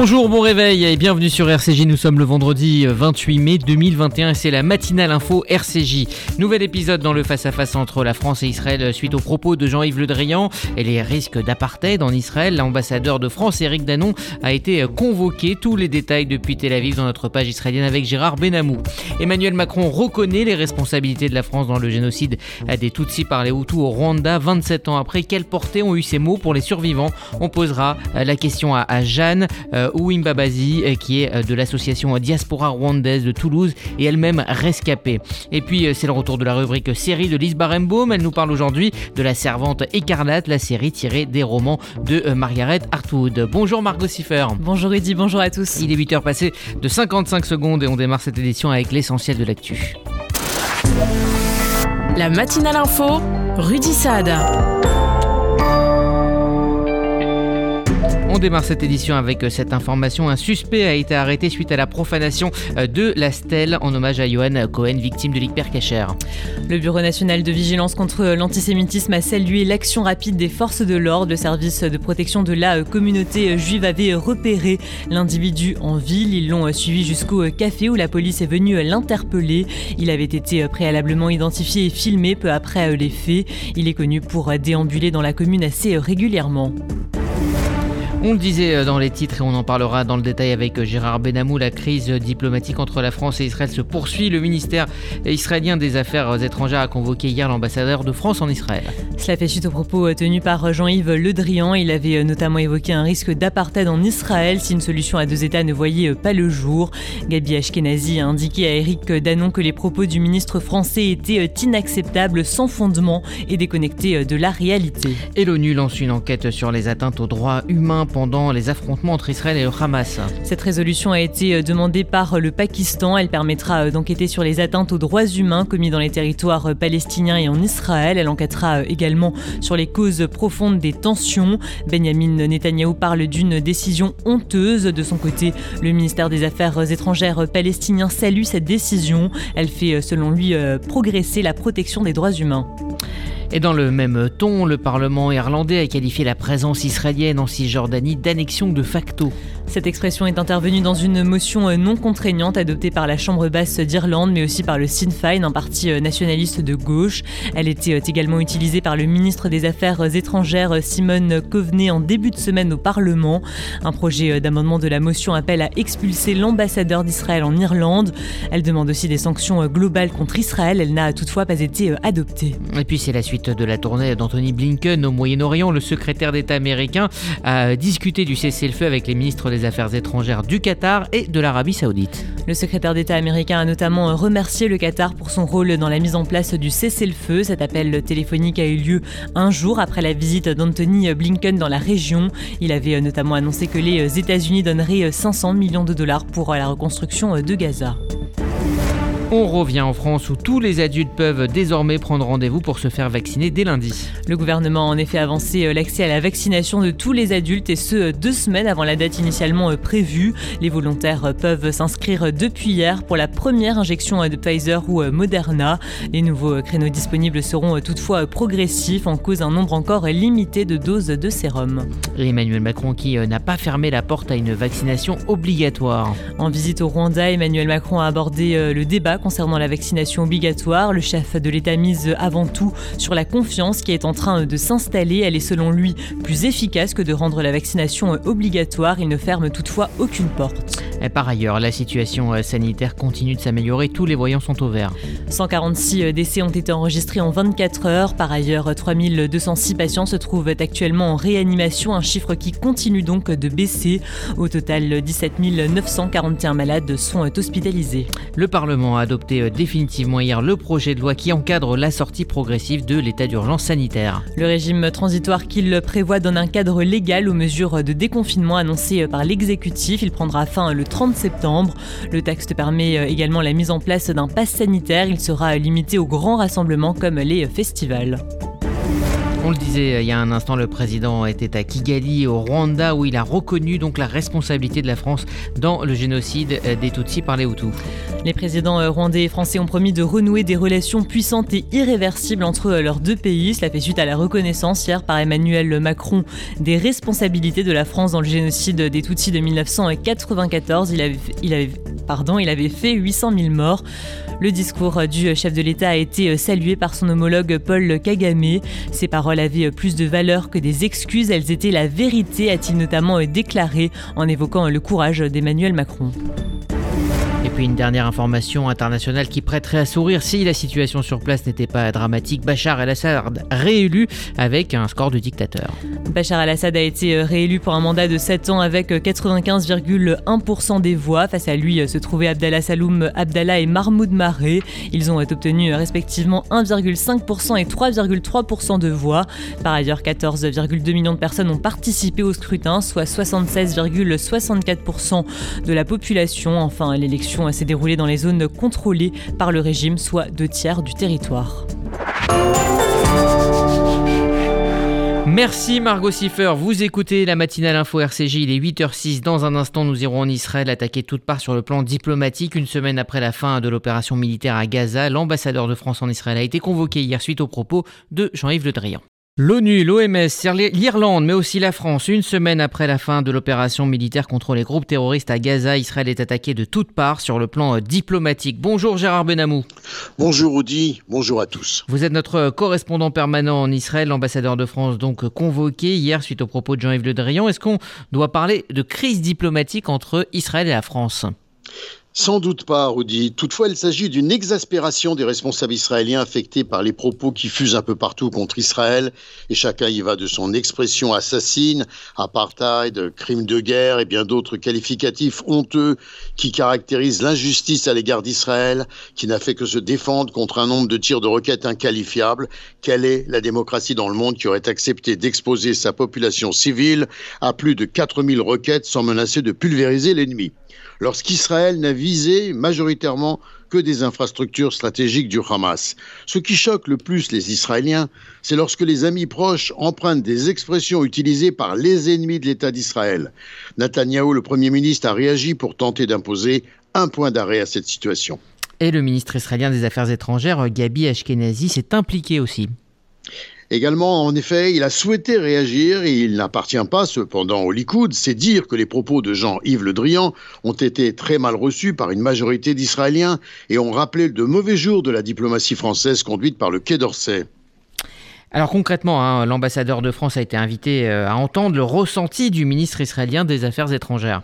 Bonjour, bon réveil et bienvenue sur RCJ. Nous sommes le vendredi 28 mai 2021 et c'est la matinale info RCJ. Nouvel épisode dans le face-à-face entre la France et Israël suite aux propos de Jean-Yves Le Drian et les risques d'apartheid en Israël. L'ambassadeur de France, Eric Danon, a été convoqué. Tous les détails depuis Tel Aviv dans notre page israélienne avec Gérard Benamou. Emmanuel Macron reconnaît les responsabilités de la France dans le génocide des Tutsis par les Hutus au Rwanda 27 ans après. Quelle portée ont eu ces mots pour les survivants? On posera la question à Jeanne. Euh, Ouimba Bazi, euh, qui est euh, de l'association Diaspora Rwandaise de Toulouse et elle-même rescapée. Et puis c'est le retour de la rubrique série de Lise Barenbaum. Elle nous parle aujourd'hui de La Servante écarlate, la série tirée des romans de Margaret Hartwood. Bonjour Margot Siffer. Bonjour Rudy, bonjour à tous. Il est 8h passé de 55 secondes et on démarre cette édition avec l'essentiel de l'actu. La matinale info, Rudy Saad. On démarre cette édition avec euh, cette information. Un suspect a été arrêté suite à la profanation euh, de la stèle en hommage à Johan Cohen, victime de l'hypercacher. Le Bureau national de vigilance contre l'antisémitisme a salué l'action rapide des forces de l'ordre. Le service de protection de la communauté juive avait repéré l'individu en ville. Ils l'ont suivi jusqu'au café où la police est venue l'interpeller. Il avait été préalablement identifié et filmé peu après les faits. Il est connu pour déambuler dans la commune assez régulièrement. On le disait euh, dans les titres et on en parlera dans le détail avec euh, Gérard Benamou. La crise diplomatique entre la France et Israël se poursuit. Le ministère israélien des Affaires étrangères a convoqué hier l'ambassadeur de France en Israël. Cela fait suite aux propos euh, tenus par Jean-Yves Le Drian. Il avait notamment évoqué un risque d'apartheid en Israël si une solution à deux États ne voyait pas le jour. Gabi Ashkenazi a indiqué à Eric Danon que les propos du ministre français étaient inacceptables, sans fondement et déconnectés de la réalité. Et l'ONU lance une enquête sur les atteintes aux droits humains pendant les affrontements entre Israël et le Hamas. Cette résolution a été euh, demandée par le Pakistan. Elle permettra euh, d'enquêter sur les atteintes aux droits humains commis dans les territoires euh, palestiniens et en Israël. Elle enquêtera également sur les causes profondes des tensions. Benjamin Netanyahou parle d'une décision honteuse. De son côté, le ministère des Affaires étrangères palestinien salue cette décision. Elle fait, selon lui, progresser la protection des droits humains. Et dans le même ton, le Parlement irlandais a qualifié la présence israélienne en Cisjordanie d'annexion de facto. Cette expression est intervenue dans une motion non contraignante adoptée par la Chambre basse d'Irlande, mais aussi par le Sinn Féin, un parti nationaliste de gauche. Elle était également utilisée par le ministre des Affaires étrangères Simone Coveney en début de semaine au Parlement. Un projet d'amendement de la motion appelle à expulser l'ambassadeur d'Israël en Irlande. Elle demande aussi des sanctions globales contre Israël. Elle n'a toutefois pas été adoptée. Et puis c'est la suite de la tournée d'Anthony Blinken au Moyen-Orient. Le secrétaire d'État américain a discuté du cessez-le-feu avec les ministres des Affaires étrangères du Qatar et de l'Arabie saoudite. Le secrétaire d'État américain a notamment remercié le Qatar pour son rôle dans la mise en place du cessez-le-feu. Cet appel téléphonique a eu lieu un jour après la visite d'Anthony Blinken dans la région. Il avait notamment annoncé que les États-Unis donneraient 500 millions de dollars pour la reconstruction de Gaza. On revient en France où tous les adultes peuvent désormais prendre rendez-vous pour se faire vacciner dès lundi. Le gouvernement a en effet avancé euh, l'accès à la vaccination de tous les adultes et ce euh, deux semaines avant la date initialement euh, prévue. Les volontaires peuvent s'inscrire depuis hier pour la première injection de Pfizer ou Moderna. Les nouveaux créneaux disponibles seront toutefois progressifs en cause d'un nombre encore limité de doses de sérum. Emmanuel Macron qui n'a pas fermé la porte à une vaccination obligatoire. En visite au Rwanda, Emmanuel Macron a abordé le débat concernant la vaccination obligatoire. Le chef de l'État mise avant tout sur la confiance qui est en train de s'installer. Elle est selon lui plus efficace que de rendre la vaccination obligatoire. Il ne ferme toutefois aucune porte. par ailleurs, la situation euh, sanitaire continue de s'améliorer. Tous les voyants sont au vert. 146 euh, décès ont été enregistrés en 24 heures. Par ailleurs, 3206 patients se trouvent actuellement en réanimation, un chiffre qui continue donc de baisser. Au total, 17 941 malades sont hospitalisés. Le Parlement a adopté euh, définitivement hier le projet de loi qui encadre la sortie progressive de l'état d'urgence sanitaire. Le régime transitoire qu'il prévoit donne un cadre légal aux mesures de déconfinement annoncées par l'exécutif. Il prendra fin le 30 septembre. Le texte permet euh, également la mise en place d'un pass sanitaire. Il sera limité aux grands rassemblements comme les festivals. On le disait euh, il y a un instant, le président était à Kigali, au Rwanda, où il a reconnu donc la responsabilité de la France dans le génocide euh, des Tutsis par les Hutus. Les présidents euh, rwandais et français ont promis de renouer des relations puissantes et irréversibles entre leurs deux pays. Cela fait suite à la reconnaissance hier par Emmanuel Macron des responsabilités de la France dans le génocide des Tutsis de 1994. Il avait, il avait, pardon, il avait fait 800 000 morts. Le discours du chef de l'État a été salué par son homologue Paul Kagame. Ses paroles avaient plus de valeur que des excuses, elles étaient la vérité, a-t-il notamment déclaré en évoquant le courage d'Emmanuel Macron. Puis une dernière information internationale qui prêterait à sourire si la situation sur place n'était pas dramatique. Bachar el-Assad réélu avec un score de dictateur. Bachar el-Assad a été euh, réélu pour un mandat de 7 ans avec 95,1% euh, des voix. Face à lui euh, se trouvaient Abdallah Saloum Abdallah et Mahmoud Maré. Ils ont obtenu respectivement 1,5% et 3,3% de voix. Par ailleurs, 14,2 millions de personnes ont participé au scrutin, soit 76,64% de la population. Enfin, l'élection s'est déroulée dans les zones contrôlées par le régime, soit deux tiers du territoire. Merci Margot Siffer. Vous écoutez la matinale info RCJ. Il est 8h06. Dans un instant, nous irons en Israël attaquer toute part sur le plan diplomatique. Une semaine après la fin de l'opération militaire à Gaza, l'ambassadeur de France en Israël a été convoqué hier suite aux propos de Jean-Yves Le Drian. L'ONU, l'OMS, l'Irlande, mais aussi la France, une semaine après la fin de l'opération militaire contre les groupes terroristes à Gaza, Israël est attaqué de toutes parts sur le plan euh, diplomatique. Bonjour Gérard Benamou. Bonjour Audi, bonjour à tous. Vous êtes notre correspondant permanent en Israël, l'ambassadeur de France donc convoqué hier suite aux propos de Jean-Yves Le Drian. Est-ce qu'on doit parler de crise diplomatique entre Israël et la France? Sans doute pas, Rudy. Toutefois, il s'agit d'une exaspération des responsables israéliens affectés par les propos qui fusent un peu partout contre Israël, et chacun y va de son expression assassine, apartheid, crime de guerre et bien d'autres qualificatifs honteux qui caractérisent l'injustice à l'égard d'Israël, qui n'a fait que se défendre contre un nombre de tirs de roquettes inqualifiables. Quelle est la démocratie dans le monde qui aurait accepté d'exposer sa population civile à plus de 4000 roquettes sans menacer de pulvériser l'ennemi? lorsqu'Israël n'a majoritairement que des infrastructures stratégiques du Hamas. Ce qui choque le plus les Israéliens, c'est lorsque les amis proches empruntent des expressions utilisées par les ennemis de l'État d'Israël. Netanyahou, le Premier ministre, a réagi pour tenter d'imposer un point d'arrêt à cette situation. Et le ministre israélien des Affaires étrangères, Gabi Ashkenazi, s'est impliqué aussi. Également, en effet, il a souhaité réagir et il n'appartient pas cependant au Likoud. C'est dire que les propos de Jean-Yves Le Drian ont été très mal reçus par une majorité d'Israéliens et ont rappelé de mauvais jours de la diplomatie française conduite par le Quai d'Orsay. Alors concrètement, hein, l'ambassadeur de France a été invité euh, à entendre le ressenti du ministre israélien des Affaires étrangères.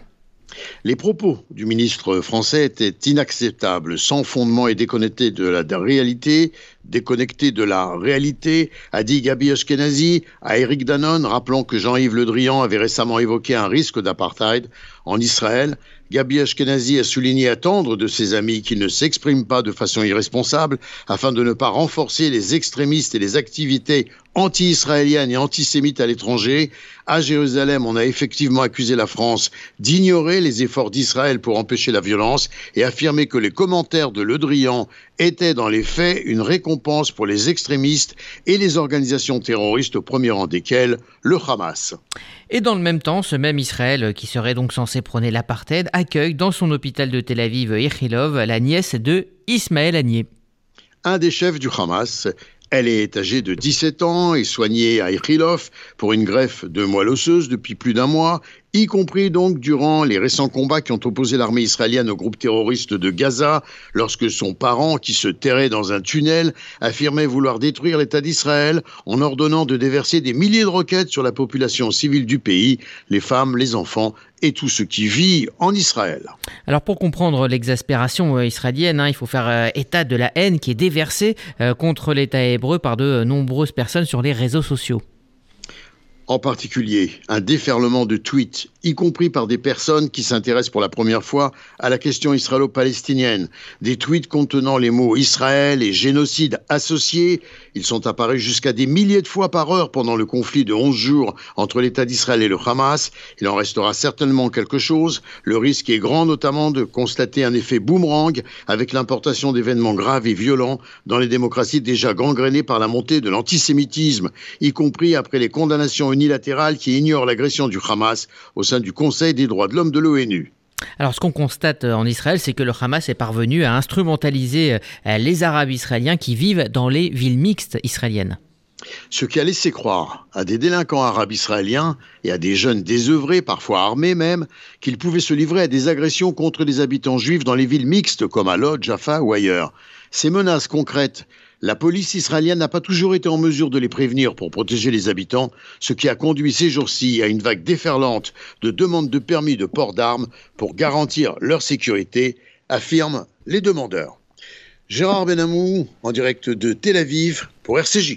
Les propos du ministre français étaient inacceptables, sans fondement et déconnectés de la réalité, déconnectés de la réalité, a dit Gabi Ashkenazi à Eric Danone, rappelant que Jean-Yves Le Drian avait récemment évoqué un risque d'apartheid en Israël. Gabi Ashkenazi a souligné attendre de ses amis qu'ils ne s'expriment pas de façon irresponsable afin de ne pas renforcer les extrémistes et les activités anti-israéliennes et antisémites à l'étranger. À Jérusalem, on a effectivement accusé la France d'ignorer les efforts d'Israël pour empêcher la violence et affirmé que les commentaires de Le Drian étaient dans les faits une récompense pour les extrémistes et les organisations terroristes au premier rang desquelles le Hamas. Et dans le même temps, ce même Israël, qui serait donc censé prôner l'apartheid, accueille dans son hôpital de Tel Aviv, Echilov, la nièce de Ismaël Agnier. Un des chefs du Hamas elle est âgée de 17 ans et soignée à Ichilov pour une greffe de moelle osseuse depuis plus d'un mois y compris donc durant les récents combats qui ont opposé l'armée israélienne au groupe terroriste de Gaza, lorsque son parent, qui se terrait dans un tunnel, affirmait vouloir détruire l'État d'Israël en ordonnant de déverser des milliers de roquettes sur la population civile du pays, les femmes, les enfants et tout ce qui vit en Israël. Alors pour comprendre l'exaspération euh, israélienne, hein, il faut faire euh, état de la haine qui est déversée euh, contre l'État hébreu par de nombreuses personnes sur les réseaux sociaux en particulier un déferlement de tweets, y compris par des personnes qui s'intéressent pour la première fois à la question israélo-palestinienne. Des tweets contenant les mots Israël et génocide associés. Ils sont apparus jusqu'à des milliers de fois par heure pendant le conflit de 11 jours entre l'État d'Israël et le Hamas. Il en restera certainement quelque chose. Le risque est grand notamment de constater un effet boomerang avec l'importation d'événements graves et violents dans les démocraties déjà gangrénées par la montée de l'antisémitisme, y compris après les condamnations unilatérale qui ignore l'agression du Hamas au sein du Conseil des droits de l'homme de l'ONU. Alors ce qu'on constate en Israël, c'est que le Hamas est parvenu à instrumentaliser les Arabes israéliens qui vivent dans les villes mixtes israéliennes ce qui a laissé croire à des délinquants arabes israéliens et à des jeunes désœuvrés, parfois armés même, qu'ils pouvaient se livrer à des agressions contre des habitants juifs dans les villes mixtes comme à Lod, Jaffa ou ailleurs. Ces menaces concrètes, la police israélienne n'a pas toujours été en mesure de les prévenir pour protéger les habitants, ce qui a conduit ces jours-ci à une vague déferlante de demandes de permis de port d'armes pour garantir leur sécurité, affirment les demandeurs. Gérard Benamou, en direct de Tel Aviv pour RCJ.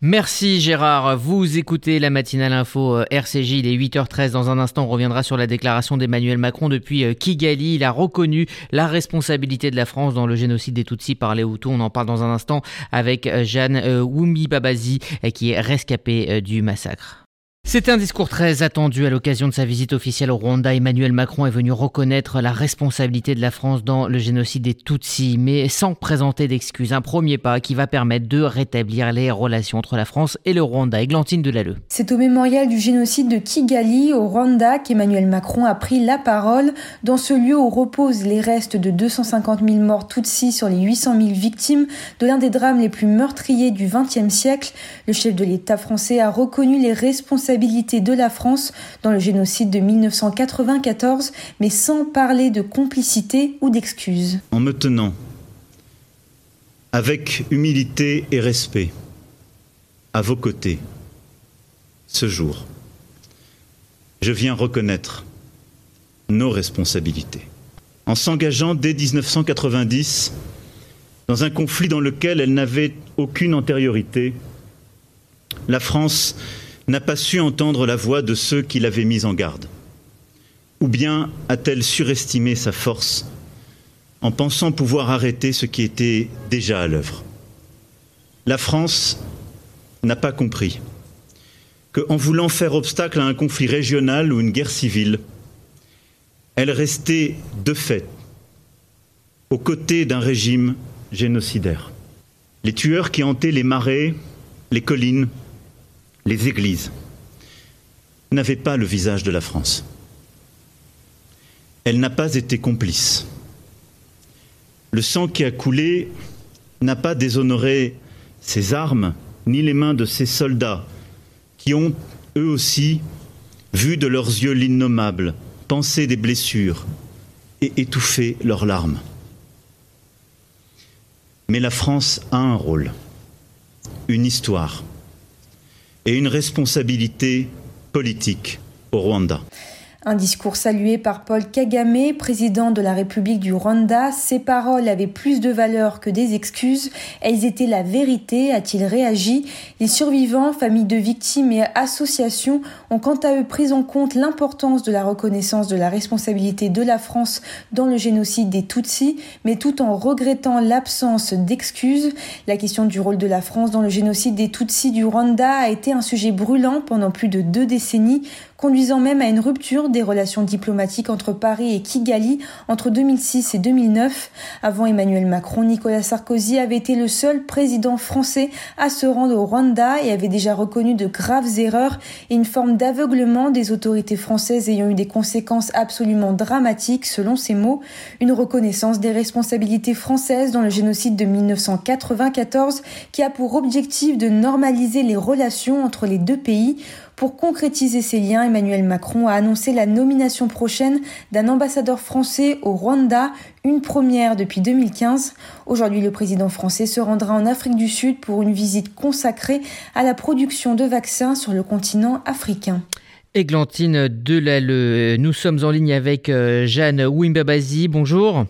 Merci Gérard. Vous écoutez la matinale info euh, RCJ, il est 8h13. Dans un instant, on reviendra sur la déclaration d'Emmanuel Macron depuis euh, Kigali. Il a reconnu la responsabilité de la France dans le génocide des Tutsis par les Hutus. On en parle dans un instant avec euh, Jeanne Wumi Babazi qui est rescapée du massacre. C'était un discours très attendu à l'occasion de sa visite officielle au Rwanda. Emmanuel Macron est venu reconnaître la responsabilité de la France dans le génocide des Tutsis, mais sans présenter d'excuses. Un premier pas qui va permettre de rétablir les relations entre la France et le Rwanda. Églantine Delalleux. C'est au mémorial du génocide de Kigali, au Rwanda, qu'Emmanuel Macron a pris la parole. Dans ce lieu où reposent les restes de 250 000 morts Tutsis sur les 800 000 victimes de l'un des drames les plus meurtriers du XXe siècle, le chef de l'État français a reconnu les responsabilités de la France dans le génocide de 1994, mais sans parler de complicité ou d'excuses. En me tenant avec humilité et respect à vos côtés ce jour, je viens reconnaître nos responsabilités. En s'engageant dès 1990 dans un conflit dans lequel elle n'avait aucune antériorité, la France n'a pas su entendre la voix de ceux qui l'avaient mise en garde Ou bien a-t-elle surestimé sa force en pensant pouvoir arrêter ce qui était déjà à l'œuvre La France n'a pas compris qu'en voulant faire obstacle à un conflit régional ou une guerre civile, elle restait de fait aux côtés d'un régime génocidaire. Les tueurs qui hantaient les marais, les collines, les églises n'avaient pas le visage de la France. Elle n'a pas été complice. Le sang qui a coulé n'a pas déshonoré ses armes ni les mains de ses soldats qui ont, eux aussi, vu de leurs yeux l'innommable, pensé des blessures et étouffé leurs larmes. Mais la France a un rôle, une histoire, et une responsabilité politique au Rwanda. Un discours salué par Paul Kagame, président de la République du Rwanda. Ces paroles avaient plus de valeur que des excuses. Elles étaient la vérité, a-t-il réagi. Les survivants, familles de victimes et associations ont quant à eux pris en compte l'importance de la reconnaissance de la responsabilité de la France dans le génocide des Tutsis, mais tout en regrettant l'absence d'excuses. La question du rôle de la France dans le génocide des Tutsis du Rwanda a été un sujet brûlant pendant plus de deux décennies conduisant même à une rupture des relations diplomatiques entre Paris et Kigali entre 2006 et 2009. Avant Emmanuel Macron, Nicolas Sarkozy avait été le seul président français à se rendre au Rwanda et avait déjà reconnu de graves erreurs et une forme d'aveuglement des autorités françaises ayant eu des conséquences absolument dramatiques, selon ses mots, une reconnaissance des responsabilités françaises dans le génocide de 1994 qui a pour objectif de normaliser les relations entre les deux pays pour concrétiser ces liens, Emmanuel Macron a annoncé la nomination prochaine d'un ambassadeur français au Rwanda, une première depuis 2015. Aujourd'hui, le président français se rendra en Afrique du Sud pour une visite consacrée à la production de vaccins sur le continent africain. Églantine Delalleux, nous sommes en ligne avec euh, Jeanne Wimbabazi. Bonjour.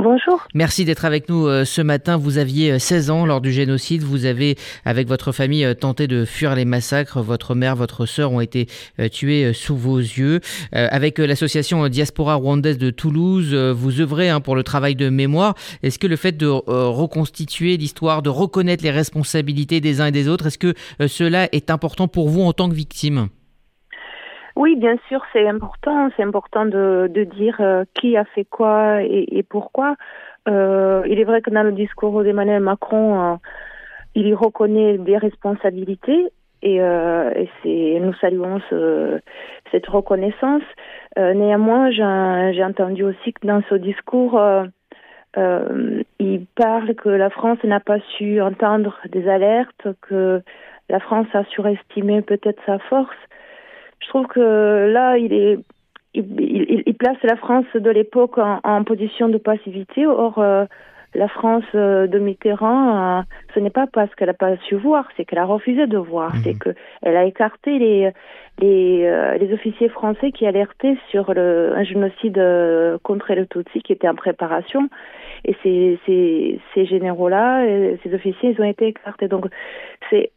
Bonjour. Merci d'être avec nous euh, ce matin. Vous aviez 16 euh, ans lors du génocide. Vous avez, avec votre famille, euh, tenté de fuir les massacres. Votre mère, votre sœur ont été tuées sous vos yeux. Avec l'association Diaspora Rwandaise de Toulouse, vous œuvrez hein, pour le travail de mémoire. Est-ce que le fait de reconstituer l'histoire, de reconnaître les responsabilités des uns et des autres, est-ce que cela est important pour vous en tant que victime? Oui, bien sûr, c'est important. C'est important de, dire euh, qui a fait quoi et, pourquoi. Euh, il est vrai que dans le discours d'Emmanuel Macron, euh, il y reconnaît des responsabilités et, nous saluons ce, cette reconnaissance. néanmoins, j'ai entendu aussi que dans ce discours, il parle que la France n'a pas su entendre des alertes, que la France a surestimé peut-être sa force. Je trouve que là, il est il, place la France de l'époque en, position de passivité. Or, euh, la France euh, de Mitterrand, euh, ce n'est pas parce qu'elle n'a pas su voir, c'est qu'elle a refusé de voir. Mhm. C'est qu'elle a écarté les, les, les, officiers français qui alertaient sur le, un génocide contre les Tutsis qui était en préparation. Et ces, ces, ces généraux-là, ces officiers, ils ont été écartés. Donc, c'est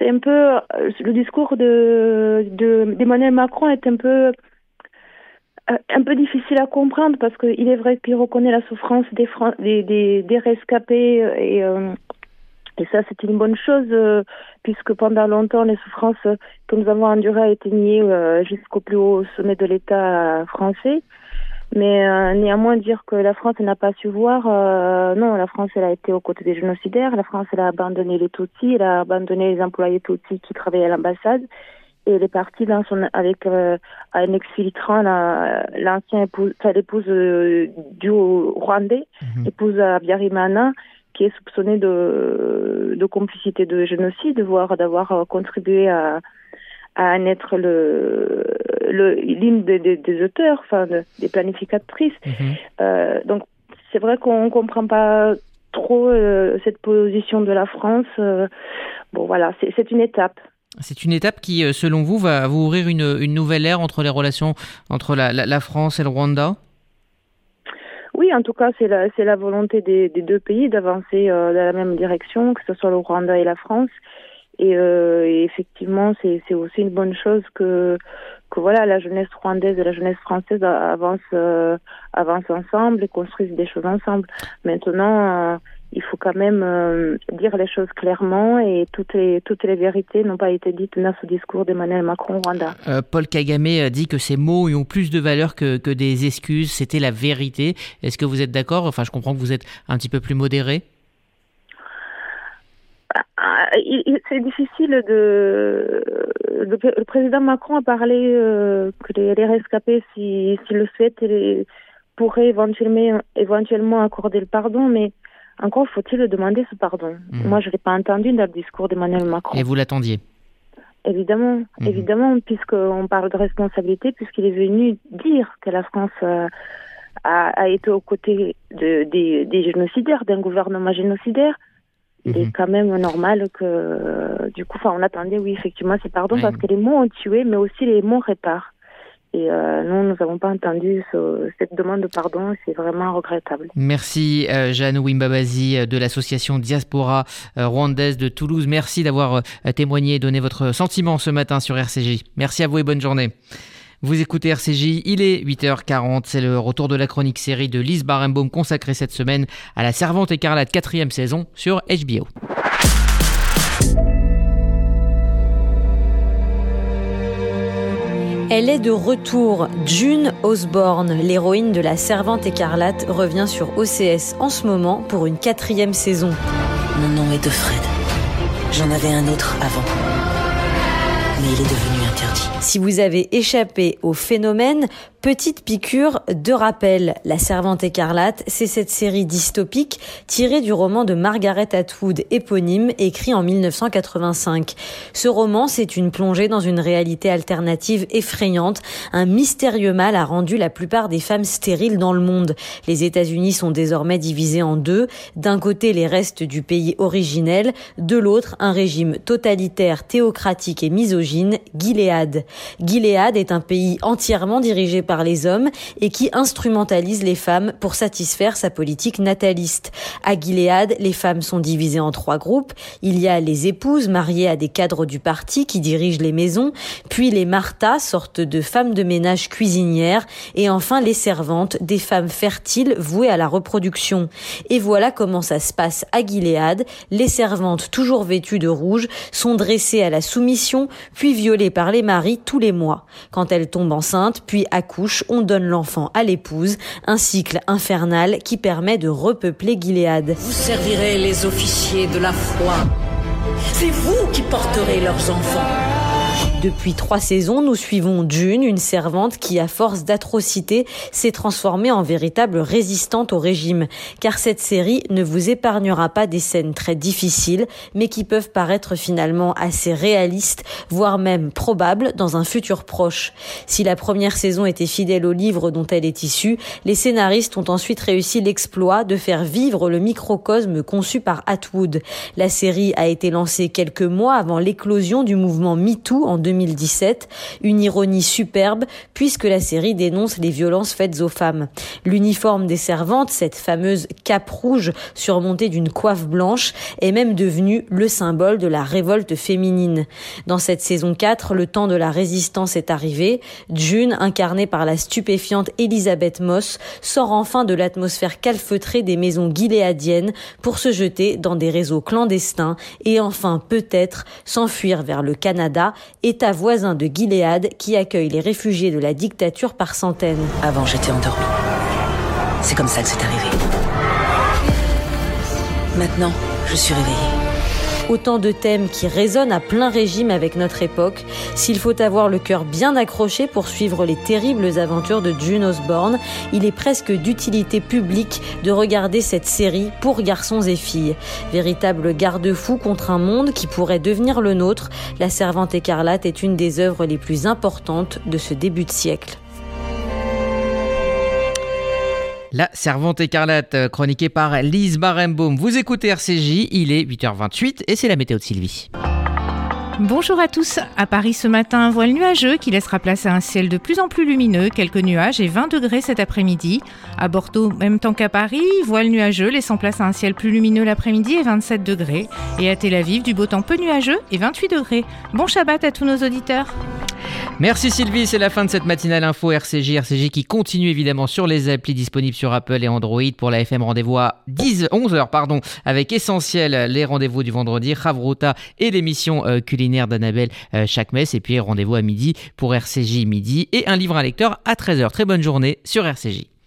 c'est un peu le discours de d'Emmanuel Macron est un peu euh, un peu difficile à comprendre parce qu'il est vrai qu'il reconnaît la souffrance des, des, des, rescapés euh, et, euh, ça c'est une bonne chose puisque pendant longtemps les souffrances que nous avons endurées été niées jusqu'au plus haut sommet de l'État français. Mais néanmoins dire que la France n'a pas su voir, non, la France elle a été aux côtés des génocidaires, la France elle a abandonné les Tutsis, elle a abandonné les employés Tutsis qui travaillaient à l'ambassade et elle est partie dans son, avec euh, un exfiltrant l'ancien épouse, l'épouse euh, du Rwandais, mhm. épouse Biarimana, qui est soupçonnée de, de complicité de génocide, voire d'avoir euh, contribué à, à naître le l'hymne des, des, auteurs, enfin des planificatrices. Mhm. Euh, donc c'est vrai qu'on ne comprend pas trop cette position de la France. bon voilà, c'est une étape. C'est une étape qui, euh, selon vous, va vous ouvrir une, nouvelle ère entre les relations entre la, France et le Rwanda? Oui, en tout cas, c'est la, la volonté des, deux pays d'avancer euh, dans la même direction, que ce soit le Rwanda et la France. Et, euh, effectivement, c'est aussi une bonne chose que, voilà, la jeunesse rwandaise et la jeunesse française avancent, avancent ensemble et construisent des choses ensemble. Maintenant, il faut quand même euh, dire les choses clairement et toutes les, vérités n'ont pas été dites dans ce discours d'Emmanuel Macron Rwanda. Euh, Paul Kagame a dit que ces mots ont plus de valeur que, que des excuses, c'était la vérité. Est-ce que vous êtes d'accord? Enfin, je comprends que vous êtes un petit peu plus modéré. Ah, c'est difficile de. Le, président Macron a parlé euh, que les, rescapés, s'ils si, le souhaitent, pourraient éventuellement, éventuellement accorder le pardon, mais encore faut-il demander ce pardon. Mhm. Moi, je ne l'ai pas entendu dans le discours d'Emmanuel Macron. Et vous l'attendiez? Évidemment, mhm. évidemment, puisqu'on parle de responsabilité, puisqu'il est venu dire que la France euh, a, été aux côtés de, des, génocidaires, d'un gouvernement génocidaire. Il est mhm. quand même normal que, du coup, on attendait, oui, effectivement, ce pardon, parce que les mots ont tué, mais aussi les mots réparent. Et euh, nous, nous n'avons pas entendu cette demande de pardon. C'est vraiment regrettable. Merci, euh, Jeanne Wimbabazi euh, de l'association Diaspora rwandaise de Toulouse. Merci d'avoir témoigné et donné votre sentiment ce matin sur RCJ. Merci à vous et bonne journée. Vous écoutez RCJ, il est 8h40, c'est le retour de la chronique série de Lise Barenbaum consacrée cette semaine à la Servante écarlate quatrième saison sur HBO. Elle est de retour. June Osborne, l'héroïne de La Servante écarlate, revient sur OCS en ce moment pour une quatrième saison. Mon nom est de Fred. J'en avais un autre avant. Mais il est devenu Si vous avez échappé au phénomène, Petite piqûre de rappel. La Servante écarlate, c'est cette série dystopique tirée du roman de Margaret Atwood éponyme écrit en 1985. Ce roman, c'est une plongée dans une réalité alternative effrayante. Un mystérieux mal a rendu la plupart des femmes stériles dans le monde. Les États-Unis sont désormais divisés en deux. D'un côté, les restes du pays originel, de l'autre, un régime totalitaire, théocratique et misogyne, Gilead. Gilead est un pays entièrement dirigé les hommes et qui instrumentalise les femmes pour satisfaire sa politique nataliste. À Gilead, les femmes sont divisées en trois groupes. Il y a les épouses mariées à des cadres du parti qui dirigent les maisons, puis les Martha, sorte de femmes de ménage cuisinières, et enfin les servantes, des femmes fertiles vouées à la reproduction. Et voilà comment ça se passe à Gilead. Les servantes, toujours vêtues de rouge, sont dressées à la soumission, puis violées par les maris tous les mois. Quand elles tombent enceintes, puis accouchent, on donne l'enfant à l'épouse, un cycle infernal qui permet de repeupler Gilead. Vous servirez les officiers de la foi. C'est vous qui porterez leurs enfants. Depuis trois saisons, nous suivons June, une servante qui, à force d'atrocités, s'est transformée en véritable résistante au régime. Car cette série ne vous épargnera pas des scènes très difficiles, mais qui peuvent paraître finalement assez réalistes, voire même probables dans un futur proche. Si la première saison était fidèle au livre dont elle est issue, les scénaristes ont ensuite réussi l'exploit de faire vivre le microcosme conçu par Atwood. La série a été lancée quelques mois avant l'éclosion du mouvement MeToo en 2017, une ironie superbe puisque la série dénonce les violences faites aux femmes. L'uniforme des servantes, cette fameuse cape rouge surmontée d'une coiffe blanche, est même devenu le symbole de la révolte féminine. Dans cette saison 4, le temps de la résistance est arrivé. June, incarnée par la stupéfiante Elisabeth Moss, sort enfin de l'atmosphère calfeutrée des maisons gileadiennes pour se jeter dans des réseaux clandestins et enfin peut-être s'enfuir vers le Canada Voisin de Gilead qui accueille les réfugiés de la dictature par centaines. Avant, j'étais endormi. C'est comme ça que c'est arrivé. Maintenant, je suis réveillée. Autant de thèmes qui résonnent à plein régime avec notre époque. S'il faut avoir le cœur bien accroché pour suivre les terribles aventures de June Osborne, il est presque d'utilité publique de regarder cette série pour garçons et filles. Véritable garde-fou contre un monde qui pourrait devenir le nôtre, La Servante écarlate est une des œuvres les plus importantes de ce début de siècle. La Servante écarlate, euh, chroniquée par Lise Barenbaum. Vous écoutez RCJ, il est 8h28 et c'est la météo de Sylvie. Bonjour à tous. À Paris ce matin, un voile nuageux qui laissera place à un ciel de plus en plus lumineux, quelques nuages et 20 degrés cet après-midi. À Bordeaux, même temps qu'à Paris, voile nuageux laissant place à un ciel plus lumineux l'après-midi et 27 degrés. Et à Tel Aviv, du beau temps peu nuageux et 28 degrés. Bon Shabbat à tous nos auditeurs. Merci Sylvie, c'est la fin de cette matinale info RCJ. RCJ qui continue évidemment sur les applis disponibles sur Apple et Android. Pour la FM, rendez-vous à 10, 11h pardon, avec Essentiel, les rendez-vous du vendredi, Ravruta et l'émission euh, culinaire d'Annabelle euh, chaque messe. Et puis rendez-vous à midi pour RCJ midi et un livre à lecteur à 13h. Très bonne journée sur RCJ.